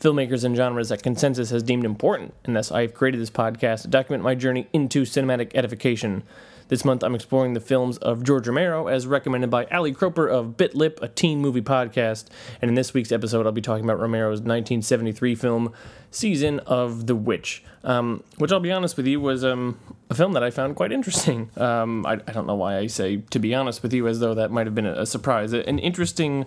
filmmakers, and genres that consensus has deemed important, and thus I have created this podcast to document my journey into cinematic edification. This month, I'm exploring the films of George Romero as recommended by Ali Croper of Bit Lip, a teen movie podcast. And in this week's episode, I'll be talking about Romero's 1973 film, Season of the Witch, um, which I'll be honest with you was um, a film that I found quite interesting. Um, I, I, don't know why I say to be honest with you as though that might have been a, a surprise. An interesting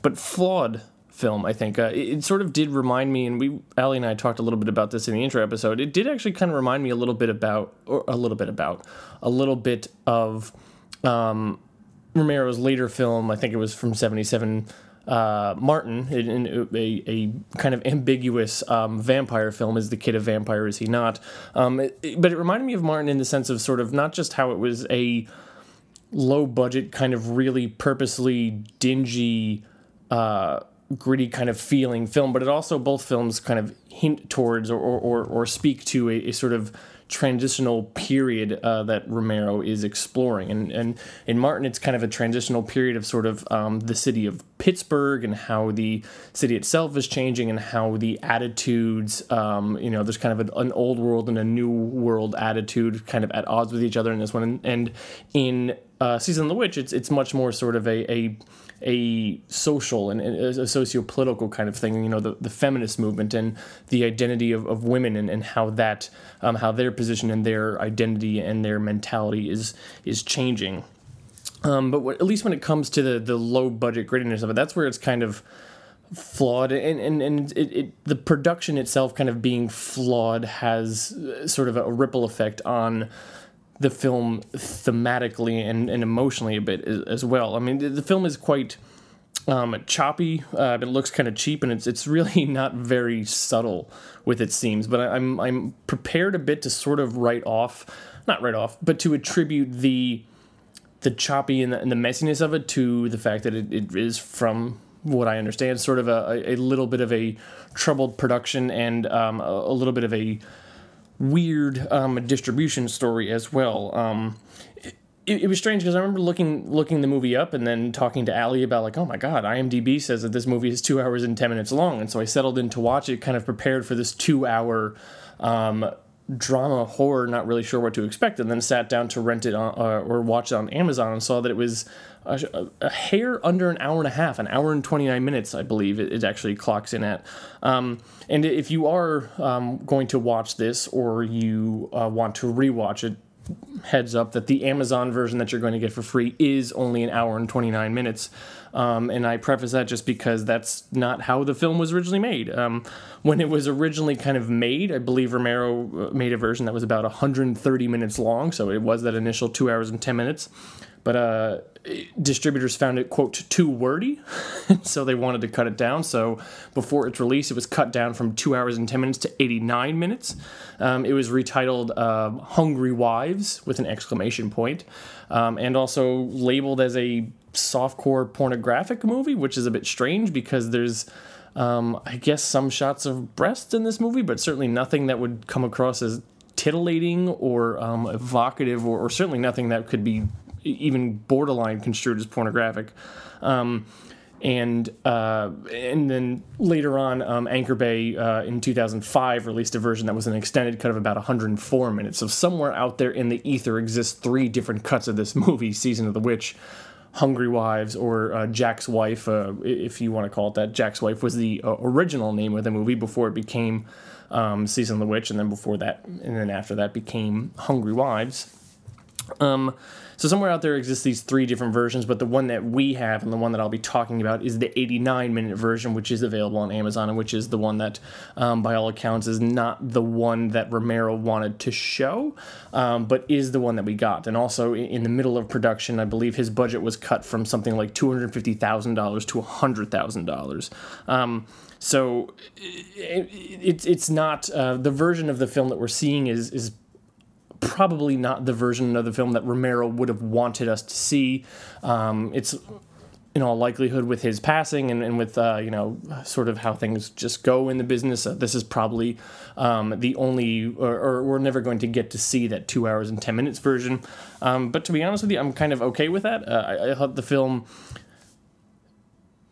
but flawed film. I think uh, it, it, sort of did remind me, and we Ali and I talked a little bit about this in the intro episode. It did actually kind of remind me a little bit about, or a little bit about, a little bit of um, Romero's later film. I think it was from '77. Uh, Martin, in, in a, a, kind of ambiguous um, vampire film. Is the kid a vampire? Is he not? Um, it, it, but it reminded me of Martin in the sense of sort of not just how it was a low budget, kind of really purposely dingy. Uh, gritty kind of feeling film, but it also both films kind of hint towards or or, or speak to a, a sort of transitional period uh, that Romero is exploring. And, and in Martin, it's kind of a transitional period of sort of um, the city of Pittsburgh and how the city itself is changing and how the attitudes, um, you know, there's kind of an, an, old world and a new world attitude kind of at odds with each other in this one. And, and in uh, Season of the Witch, it's, it's much more sort of a, a a social and a socio-political kind of thing. You know, the, the feminist movement and the identity of, of women and, and how that um, how their position and their identity and their mentality is is changing. Um, but what, at least when it comes to the the low budget grittiness of it, that's where it's kind of flawed and and, and it, it, the production itself kind of being flawed has sort of a ripple effect on the film thematically and, and emotionally a bit as well. I mean, the film is quite um, choppy. Uh, it looks kind of cheap, and it's it's really not very subtle with its themes. But I, am I'm prepared a bit to sort of write off, not write off, but to attribute the the choppy and the, and the messiness of it to the fact that it, it is from what I understand, sort of a, a little bit of a troubled production and um, a, a little bit of a weird um, distribution story as well. Um, it, it, was strange because I remember looking looking the movie up and then talking to Ali about like, oh my god, IMDb says that this movie is two hours and ten minutes long, and so I settled in to watch it, kind of prepared for this two hour. Um, drama horror, not really sure what to expect, and then sat down to rent it on, uh, or watch it on Amazon and saw that it was a, a, hair under an hour and a half, an hour and 29 minutes, I believe it, it actually clocks in at. Um, and if you are um, going to watch this or you uh, want to rewatch it, heads up that the Amazon version that you're going to get for free is only an hour and 29 minutes. Um, and I preface that just because that's not how the film was originally made. Um, when it was originally kind of made, I believe Romero uh, made a version that was about 130 minutes long, so it was that initial two hours and 10 minutes. But uh, distributors found it quote too wordy so they wanted to cut it down. So before its release it was cut down from two hours and 10 minutes to 89 minutes. Um, it was retitled uh, hungry wives with an exclamation point. Um, and also labeled as a softcore pornographic movie which is a bit strange because there's um, i guess some shots of breasts in this movie but certainly nothing that would come across as titillating or um, evocative or, or, certainly nothing that could be even borderline construed as pornographic. Um, and uh, and then later on, um, Anchor Bay uh, in 2005 released a version that was an extended cut of about 104 minutes. So somewhere out there in the ether exists three different cuts of this movie, Season of the Witch. Hungry Wives or uh, Jack's Wife, uh, if you want to call it that. Jack's Wife was the uh, original name of the movie before it became um, Season of the Witch, and then before that, and then after that became Hungry Wives. Um, so somewhere out there exists these three different versions, but the one that we have and the one that I'll be talking about is the 89 minute version, which is available on Amazon and which is the one that, um, by all accounts, is not the one that Romero wanted to show, um, but is the one that we got. And also in the middle of production, I believe his budget was cut from something like $250,000 to $100,000. Um, so it, it, it's not uh, the version of the film that we're seeing is is probably not the version of the film that Romero would have wanted us to see. Um, it's in all likelihood with his passing and, and with uh, you know sort of how things just go in the business uh, this is probably um, the only or, or, we're never going to get to see that two hours and 10 minutes version um, but to be honest with you i'm kind of okay with that uh, I, I, thought the film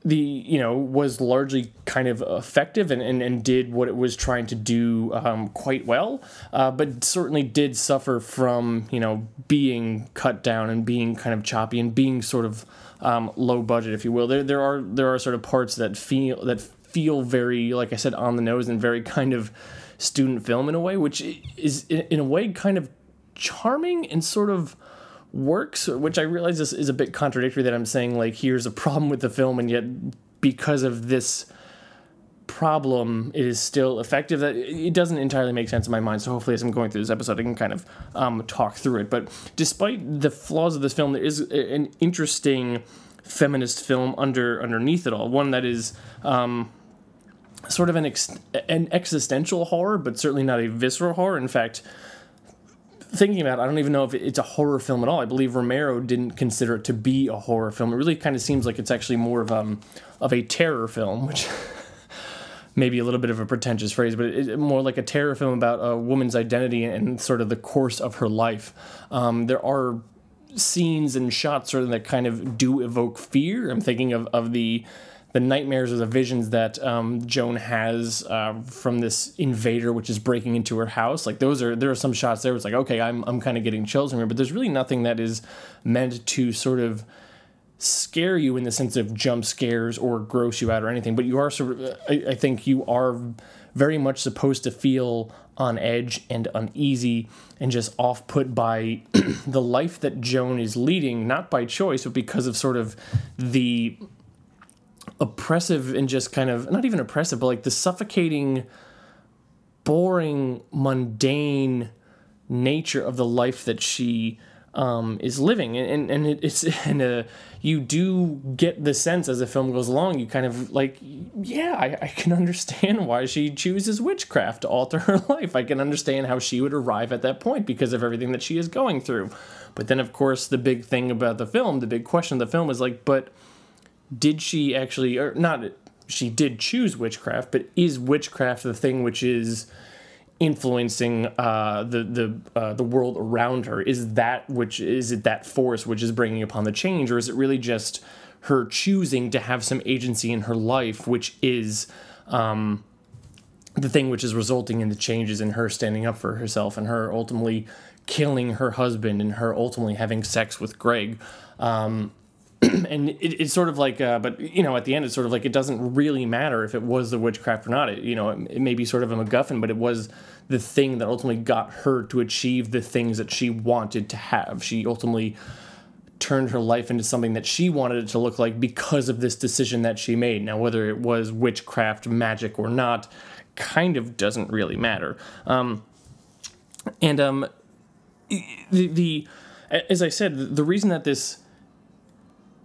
the you know was largely kind of effective and, and, and did what it was trying to do um, quite well uh, but certainly did suffer from you know being cut down and being kind of choppy and being sort of um, low budget, if you will. There there are there are sort of parts that feel that feel very, like I said, on the nose and very kind of student film in a way, which is in a way kind of charming and sort of works. Which I realize is, is a bit contradictory that I'm saying like here's a problem with the film, and yet because of this problem it is still effective. That it doesn't entirely make sense in my mind so hopefully as i'm going through this episode i can kind of um, talk through it. But despite the flaws of this film there is an interesting feminist film under underneath it all. One that is um, sort of an ex- an existential horror but certainly not a visceral horror. In fact thinking about it, I don't even know if it's a horror film at all. I believe Romero didn't consider it to be a horror film. It really kind of seems like it's actually more of um of a terror film, which maybe a little bit of a pretentious phrase, but it's more like a terror film about a woman's identity and sort of the course of her life. Um, there are scenes and shots sort of that kind of do evoke fear. I'm thinking of, of the the nightmares or the visions that um, Joan has uh, from this invader, which is breaking into her house. Like those are there are some shots there. It's like okay, I'm I'm kind of getting chills from here, but there's really nothing that is meant to sort of scare you in the sense of jump scares or gross you out or anything, but you are sort of, I, I think you are very much supposed to feel on edge and uneasy and just off put by the life that Joan is leading, not by choice, but because of sort of the oppressive and just kind of not even oppressive, but like the suffocating, boring, mundane nature of the life that she um, is living, and and it's and uh, you do get the sense as the film goes along, you kind of like, yeah, I, I can understand why she chooses witchcraft to alter her life. I can understand how she would arrive at that point because of everything that she is going through. But then, of course, the big thing about the film, the big question of the film is like, but did she actually, or not? She did choose witchcraft, but is witchcraft the thing which is influencing uh, the the uh, the world around her? Is that which is it that force which is bringing upon the change, or is it really just her choosing to have some agency in her life, which is um, the thing which is resulting in the changes in her standing up for herself and her ultimately killing her husband and her ultimately having sex with Greg? Um, and it, it's sort of like, uh, but you know, at the end, it's sort of like it doesn't really matter if it was the witchcraft or not. It, you know, it, it may be sort of a MacGuffin, but it was the thing that ultimately got her to achieve the things that she wanted to have. She ultimately turned her life into something that she wanted it to look like because of this decision that she made. Now, whether it was witchcraft, magic, or not, kind of doesn't really matter. Um, and um, the, the as I said, the reason that this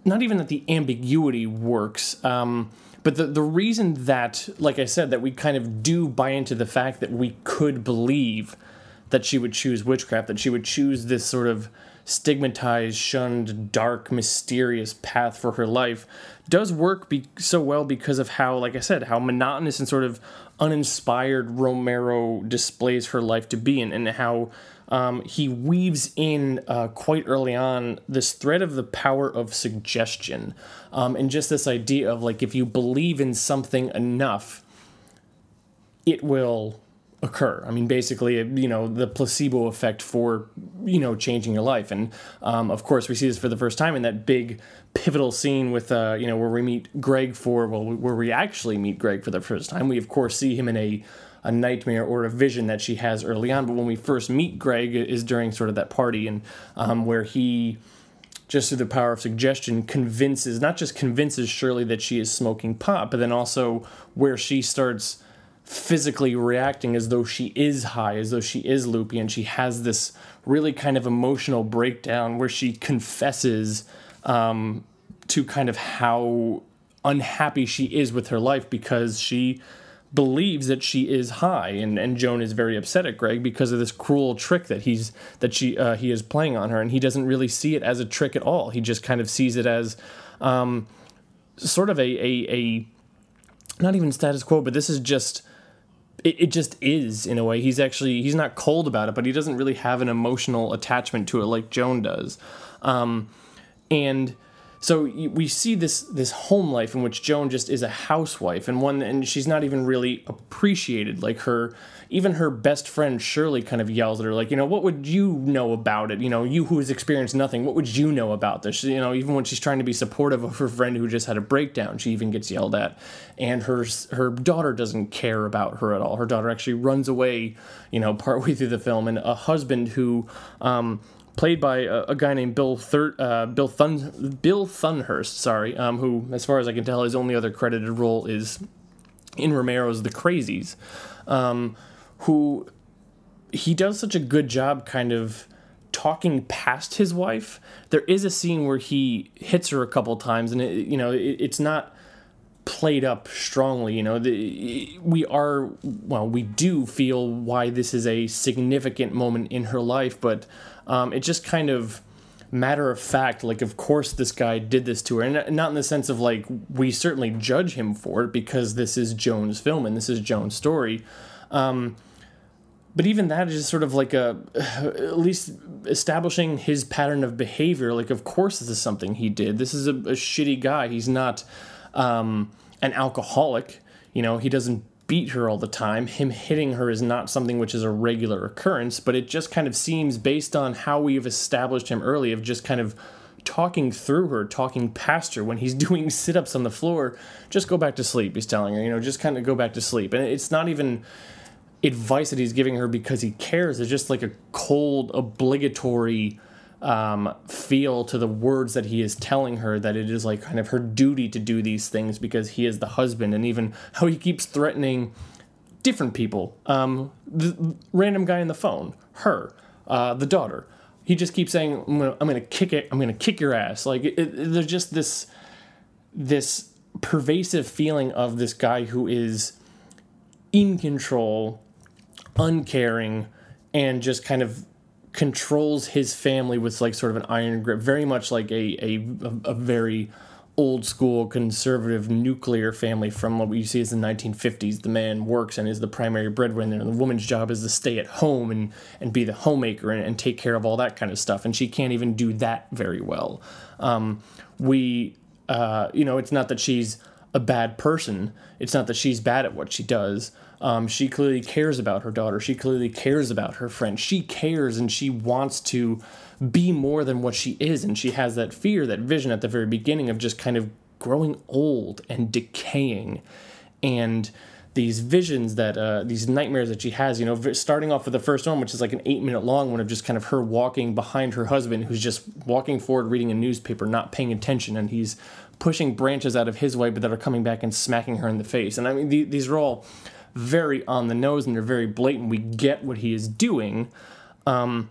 not even that the ambiguity works, um, but the, the reason that, like I said, that we kind of do buy into the fact that we could believe that she would choose witchcraft, that she would choose this sort of stigmatized, shunned, dark, mysterious path for her life, does work be- so well because of how, like I said, how monotonous and sort of uninspired Romero displays her life to be, and, and how um, he weaves in uh, quite early on this thread of the power of suggestion um, and just this idea of like if you believe in something enough it will occur. I mean basically you know the placebo effect for you know changing your life. And um, of course we see this for the first time in that big pivotal scene with uh, you know where we meet greg for well where we actually meet greg for the first time. We of course see him in a a nightmare or a vision that she has early on. But when we first meet Greg is during sort of that party and um, where he just through the power of suggestion convinces not just convinces Shirley that she is smoking pot, but then also where she starts physically reacting as though she is high, as though she is loopy, and she has this really kind of emotional breakdown where she confesses um, to kind of how unhappy she is with her life because she believes that she is high and, and Joan is very upset at Greg because of this cruel trick that he's that she uh, he is playing on her and he doesn't really see it as a trick at all. He just kind of sees it as um, sort of a, a a not even status quo, but this is just it, it just is in a way. He's actually he's not cold about it, but he doesn't really have an emotional attachment to it like Joan does. Um, and so we see this this home life in which Joan just is a housewife and one and she's not even really appreciated like her even her best friend Shirley kind of yells at her like you know what would you know about it? You know you who has experienced nothing what would you know about this? You know even when she's trying to be supportive of her friend who just had a breakdown she even gets yelled at. And her her daughter doesn't care about her at all. Her daughter actually runs away you know partway through the film. And a husband who um, played by a, a, guy named Bill uh, Bill Thun Bill Thunhurst, sorry, um, who, as far as I can tell, his only other credited role is in Romero's The Crazies, um, who he does such a good job, kind of talking past his wife. There is a scene where he hits her a couple times, and it, you know it, it's not played up strongly. You know, the, we are well, we do feel why this is a significant moment in her life, but um, it just kind of matter of fact, like, of course, this guy did this to her. And not in the sense of like, we certainly judge him for it because this is Joan's film and this is Joan's story. Um, but even that is just sort of like a, at least establishing his pattern of behavior. Like, of course, this is something he did. This is a, a shitty guy. He's not um, an alcoholic. You know, he doesn't beat her all the time. Him hitting her is not something which is a regular occurrence, but it just kind of seems based on how we've established him early of just kind of talking through her, talking past her when he's doing sit ups on the floor. Just go back to sleep, he's telling her, you know, just kind of go back to sleep. And it's not even advice that he's giving her because he cares, it's just like a cold, obligatory um, feel to the words that he is telling her that it is like kind of her duty to do these things because he is the husband, and even how he keeps threatening different people. Um, the random guy on the phone, her, uh, the daughter. He just keeps saying, "I'm gonna, I'm gonna kick it. I'm gonna kick your ass." Like it, it, there's just this, this pervasive feeling of this guy who is in control, uncaring, and just kind of controls his family with like sort of an iron grip, very much like a a, a very old school conservative nuclear family from what you see as the 1950s. The man works and is the primary breadwinner, and the woman's job is to stay at home and, and be the homemaker and, and take care of all that kind of stuff. And she can't even do that very well. Um, we, uh, you know, it's not that she's a bad person, it's not that she's bad at what she does. Um, she clearly cares about her daughter. She clearly cares about her friend. She cares and she wants to be more than what she is. And she has that fear, that vision at the very beginning of just kind of growing old and decaying. And these visions that uh, these nightmares that she has you know starting off with the first one which is like an eight minute long one of just kind of her walking behind her husband who's just walking forward reading a newspaper not paying attention and he's pushing branches out of his way but that are coming back and smacking her in the face and i mean these are all very on the nose and they're very blatant. We get what he is doing. Um,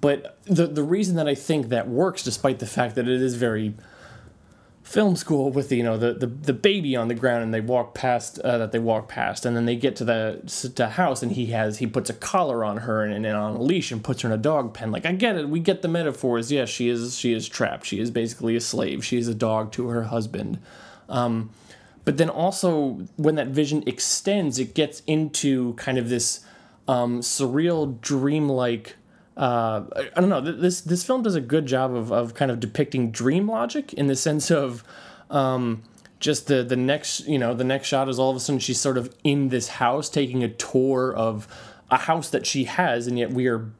but the the reason that I think that works, despite the fact that it is very film school with the, you know the, the the baby on the ground and they walk past uh, that they walk past and then they get to the to house and he has he puts a collar on her and, and on a leash and puts her in a dog pen. Like I get it. We get the metaphors. Yes she is she is trapped. She is basically a slave. She is a dog to her husband. Um, but then also, when that vision extends, it gets into kind of this um, surreal, dreamlike. Uh, I don't know. This this film does a good job of, of kind of depicting dream logic in the sense of um, just the the next you know the next shot is all of a sudden she's sort of in this house taking a tour of a house that she has, and yet we are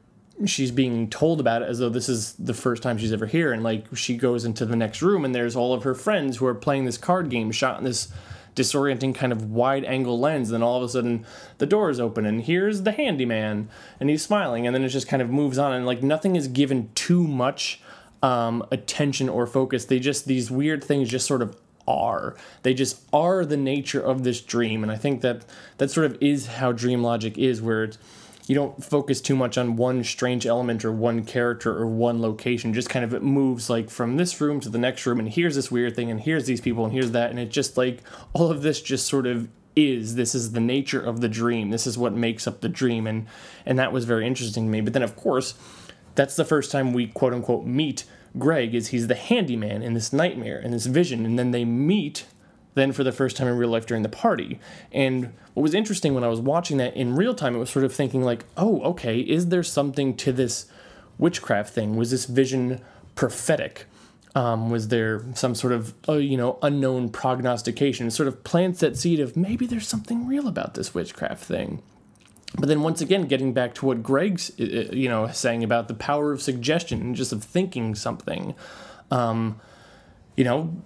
she's being told about it as though this is the first time she's ever here. And like she goes into the next room and there's all of her friends who are playing this card game shot in this disorienting kind of wide angle lens. And then all of a sudden the door is open and here's the handyman and he's smiling. And then it just kind of moves on and like nothing is given too much um, attention or focus. They just these weird things just sort of are. They just are the nature of this dream. And i think that that sort of is how dream logic is where it's you don't focus too much on one strange element or one character or one location. Just kind of it moves like from this room to the next room, and here's this weird thing, and here's these people, and here's that, and it just like all of this just sort of is. This is the nature of the dream. This is what makes up the dream, and and that was very interesting to me. But then, of course, that's the first time we quote unquote meet Greg. Is he's the handyman in this nightmare in this vision, and then they meet then for the first time in real life during the party. And what was interesting when I was watching that in real time, it was sort of thinking like, oh, okay, is there something to this witchcraft thing? Was this vision prophetic? Um, was there some sort of uh, you know unknown prognostication? It sort of plants that seed of maybe there's something real about this witchcraft thing. But then once again, getting back to what Greg's uh, uh, you know saying about the power of suggestion and just of thinking something. Um, you know,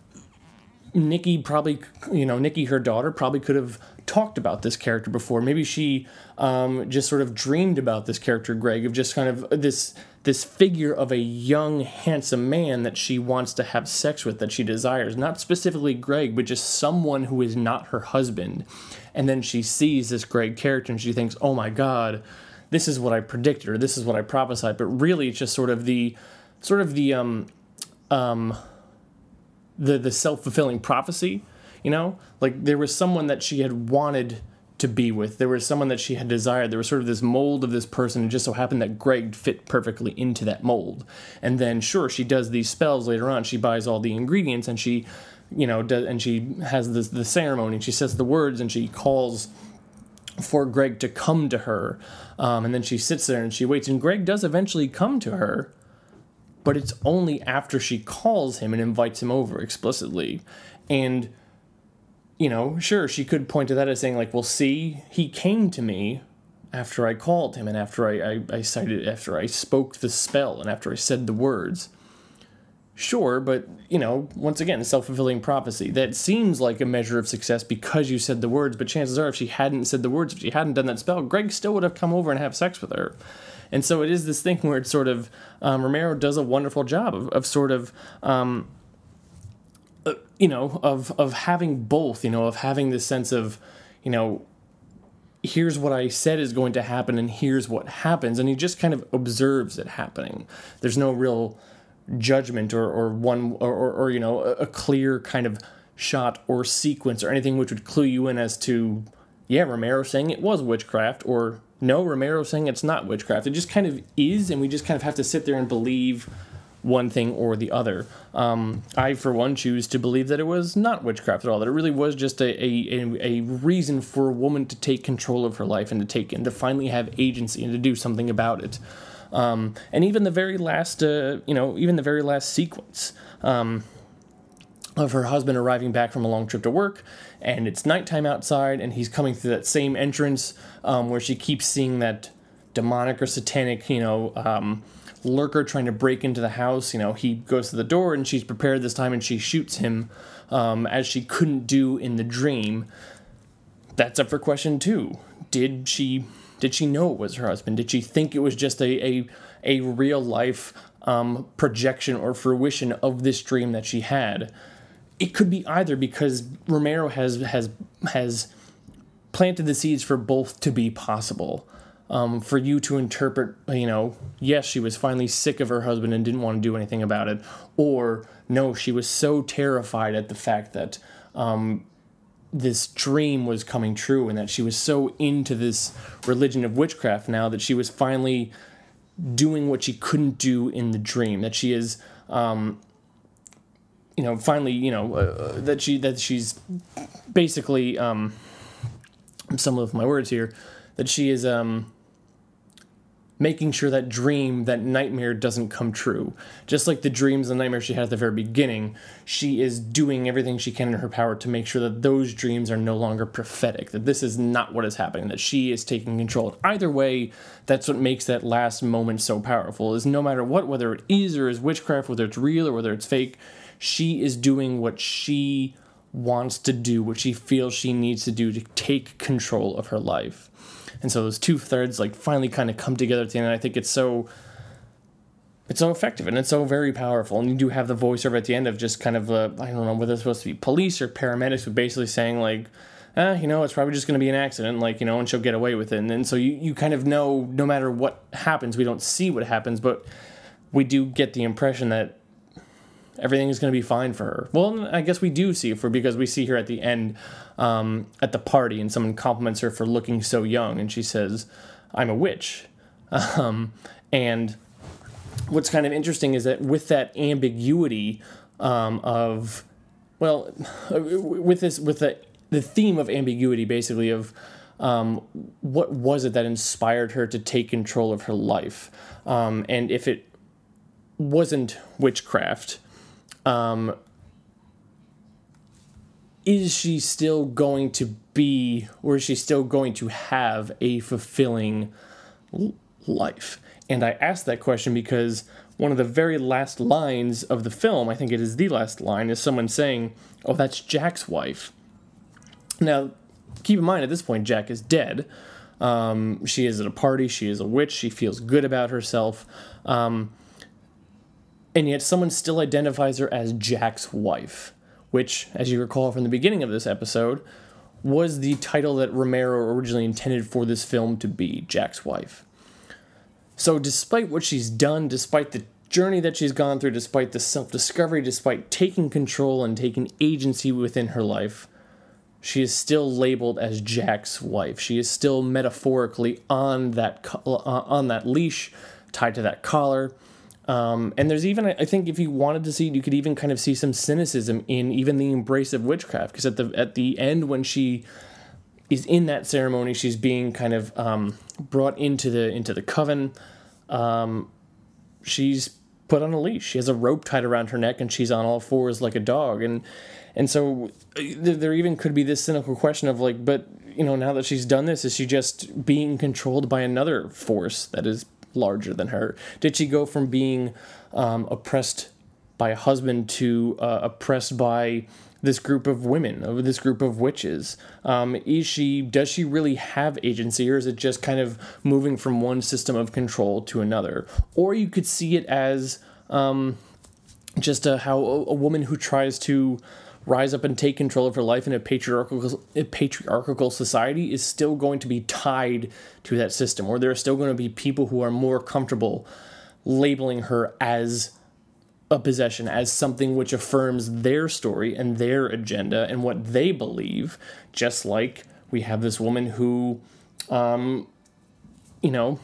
Nikki probably, you know, Nikki, her daughter, probably could have talked about this character before. Maybe she um, just sort of dreamed about this character, Greg, of just kind of this this figure of a young, handsome man that she wants to have sex with, that she desires. Not specifically Greg, but just someone who is not her husband. And then she sees this Greg character and she thinks, oh my God, this is what I predicted or this is what I prophesied. But really, it's just sort of the sort of the um um the the self fulfilling prophecy. You know, like there was someone that she had wanted to be with. There was someone that she had desired. There was sort of this mold of this person. It just so happened that Greg fit perfectly into that mold. And then, sure, she does these spells later on. She buys all the ingredients and she, you know, does, and she has this the ceremony. And she says the words and she calls for Greg to come to her. Um, and then she sits there and she waits. And Greg does eventually come to her but it's only after she calls him and invites him over explicitly. And, you know, sure, she could point to that as saying, like, well, see, he came to me after I called him and after I, I, I cited, after I spoke the spell and after I said the words. Sure, but, you know, once again, self fulfilling prophecy. That seems like a measure of success because you said the words, but chances are, if she hadn't said the words, if she hadn't done that spell, Greg still would have come over and have sex with her. And so it is this thing where it's sort of um, Romero does a wonderful job of, of sort of. Um, uh, you know, of of having both, you know, of having this sense of, you know, here's what I said is going to happen and here's what happens. And he just kind of observes it happening. There's no real judgment or, or one or, or, or you know, a, a, clear kind of shot or sequence or anything which would clue you in as to, yeah, Romero saying it was witchcraft or no, Romero saying it's not witchcraft. It just kind of is, and we just kind of have to sit there and believe one thing or the other. Um, I, for one, choose to believe that it was not witchcraft at all. That it really was just a, a, a reason for a woman to take control of her life and to take and to finally have agency and to do something about it. Um, and even the very last, uh, you know, even the very last sequence. Um, of her husband arriving back from a long trip to work, and it's nighttime outside, and he's coming through that same entrance um, where she keeps seeing that demonic or satanic, you know, um, lurker trying to break into the house. You know, he goes to the door, and she's prepared this time, and she shoots him um, as she couldn't do in the dream. That's up for question two. Did she did she know it was her husband? Did she think it was just a a, a real life um, projection or fruition of this dream that she had? It could be either because Romero has has has planted the seeds for both to be possible. Um, for you to interpret, you know, yes, she was finally sick of her husband and didn't want to do anything about it, or no, she was so terrified at the fact that um, this dream was coming true and that she was so into this religion of witchcraft now that she was finally doing what she couldn't do in the dream, that she is. Um, you know, finally, you know, uh, that she that she's basically um, some of my words here, that she is um, making sure that dream, that nightmare doesn't come true. Just like the dreams and nightmares she had at the very beginning, she is doing everything she can in her power to make sure that those dreams are no longer prophetic, that this is not what is happening, that she is taking control. Either way, that's what makes that last moment so powerful, is no matter what, whether it is or is witchcraft, whether it's real or whether it's fake, she is doing what she wants to do, what she feels she needs to do to take control of her life. And so those two thirds like finally kind of come together at the end. And I think it's so it's so effective and it's so very powerful. And you do have the voiceover at the end of just kind of uh, I don't know whether it's supposed to be police or paramedics, but basically saying like, eh, you know, it's probably just going to be an accident, like you know, and she'll get away with it. And then so you you kind of know no matter what happens, we don't see what happens, but we do get the impression that everything is going to be fine for her. Well, I guess we do see for because we see her at the end um, at the party, and someone compliments her for looking so young, and she says, "I'm a witch," um, and what's kind of interesting is that with that ambiguity um, of well with this with the the theme of ambiguity basically of um, what was it that inspired her to take control of her life um, and if it wasn't witchcraft um, is she still going to be or is she still going to have a fulfilling life and I asked that question because one of the very last lines of the film, I think it is the last line, is someone saying, Oh, that's Jack's wife. Now, keep in mind at this point, Jack is dead. Um, she is at a party. She is a witch. She feels good about herself. Um, and yet, someone still identifies her as Jack's wife, which, as you recall from the beginning of this episode, was the title that Romero originally intended for this film to be Jack's wife. So, despite what she's done, despite the journey that she's gone through, despite the self discovery, despite taking control and taking agency within her life, she is still labeled as Jack's wife. She is still metaphorically on that uh, on that leash, tied to that collar. Um, and there's even, I think, if you wanted to see, you could even kind of see some cynicism in even the embrace of witchcraft, because at the at the end when she is in that ceremony. She's being kind of um, brought into the into the coven. Um, she's put on a leash. She has a rope tied around her neck, and she's on all fours like a dog. And and so uh, there even could be this cynical question of like, but you know, now that she's done this, is she just being controlled by another force that is larger than her? Did she go from being um, oppressed by a husband to uh, oppressed by this group of women, of this group of witches? Um, is she does she really have agency, or is it just kind of moving from one system of control to another? Or you could see it as um, just a, how a, a woman who tries to rise up and take control of her life in a patriarchal a patriarchal society is still going to be tied to that system, or there are still going to be people who are more comfortable labeling her as a possession as something which affirms their story and their agenda and what they believe, just like we have this woman who, um, you know,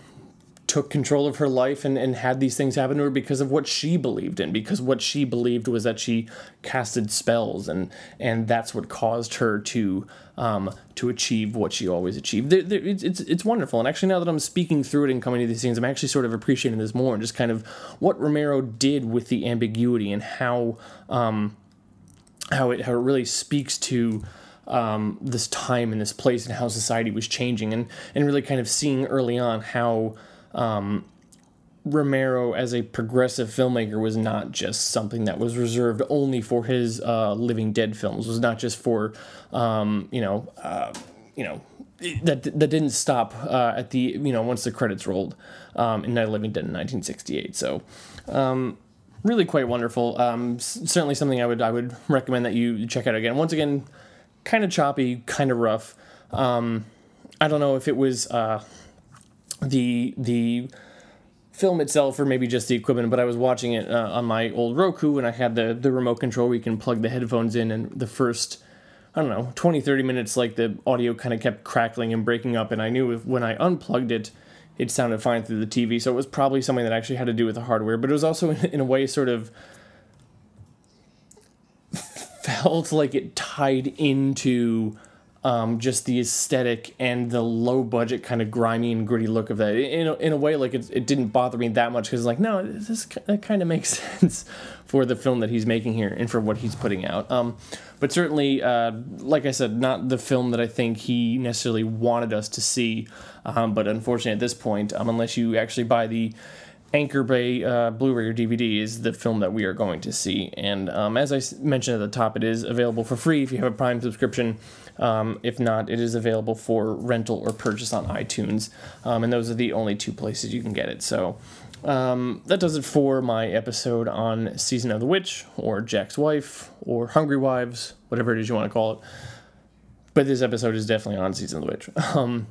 took control of her life and, and had these things happen to her because of what she believed in because what she believed was that she casted spells and and that's what caused her to um, to achieve what she always achieved. It's, it's, it's wonderful. And actually now that i'm speaking through it and coming to these things i'm actually sort of appreciating this more and just kind of what romero did with the ambiguity and how um, how it how it really speaks to um, this time and this place and how society was changing and and really kind of seeing early on how um, Romero as a progressive filmmaker was not just something that was reserved only for his uh, Living Dead films. It was not just for um, you know uh, you know that that didn't stop uh, at the you know once the credits rolled um, in Night of Living Dead in 1968. So. Um, really quite wonderful. Um, certainly something I would I would recommend that you check out again. Once again, kind of choppy, kind of rough. Um, I don't know if it was uh, the the film itself or maybe just the equipment but i was watching it uh, on my old roku and i had the the remote control where you can plug the headphones in and the first i don't know 20 30 minutes like the audio kind of kept crackling and breaking up and i knew if, when i unplugged it it sounded fine through the tv so it was probably something that actually had to do with the hardware but it was also in, in a way sort of felt like it tied into um, just the aesthetic and the low budget kind of grimy and gritty look of that. In a, in a way, like it, it didn't bother me that much because like no, this kind of makes sense for the film that he's making here and for what he's putting out. Um, but certainly, uh, like I said, not the film that I think he necessarily wanted us to see. Um, but unfortunately, at this point, um, unless you actually buy the Anchor Bay uh, Blu-ray or DVD is the film that we are going to see. And um, as I mentioned at the top, it is available for free if you have a Prime subscription. Um, if not, it is available for rental or purchase on iTunes. Um, and those are the only two places you can get it. So um, that does it for my episode on Season of the Witch, or Jack's Wife, or Hungry Wives, whatever it is you want to call it. But this episode is definitely on Season of the Witch. Um,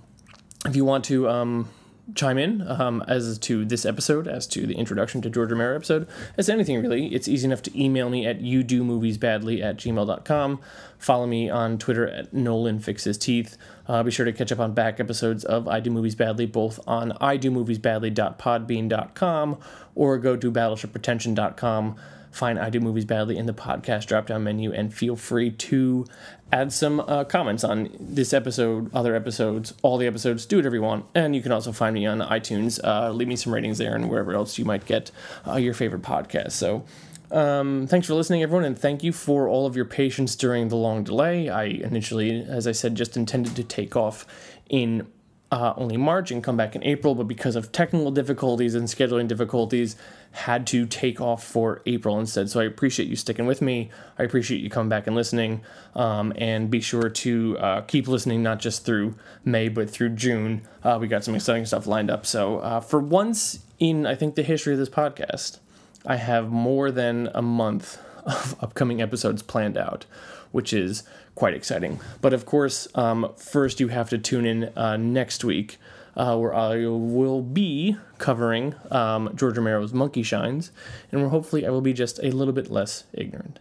if you want to um, chime in um, as to this episode, as to the introduction to George Romero episode, as anything really, it's easy enough to email me at you do movies badly at gmail.com. Follow me on Twitter at Nolan Fixes Teeth. Uh, be sure to catch up on back episodes of I Do Movies Badly, both on idomoviesbadly.podbean.com or go to battleshippretension.com find I Do Movies Badly in the podcast drop down menu and feel free to add some uh, comments on this episode, other episodes, all the episodes. Do whatever you want. And you can also find me on iTunes. Uh, leave me some ratings there and wherever else you might get uh, your favorite podcast. So, um, thanks for listening, everyone, and thank you for all of your patience during the long delay. I initially, as I said, just intended to take off in uh, only March and come back in April, but because of technical difficulties and scheduling difficulties, had to take off for April instead. So I appreciate you sticking with me. I appreciate you coming back and listening. Um, and be sure to uh, keep listening, not just through May, but through June. Uh, we got some exciting stuff lined up. So uh, for once in, I think, the history of this podcast, I have more than a month of upcoming episodes planned out, which is quite exciting. But of course, um, first you have to tune in uh, next week. Uh, where I will be covering um, George Romero's Monkey Shines, and where hopefully I will be just a little bit less ignorant.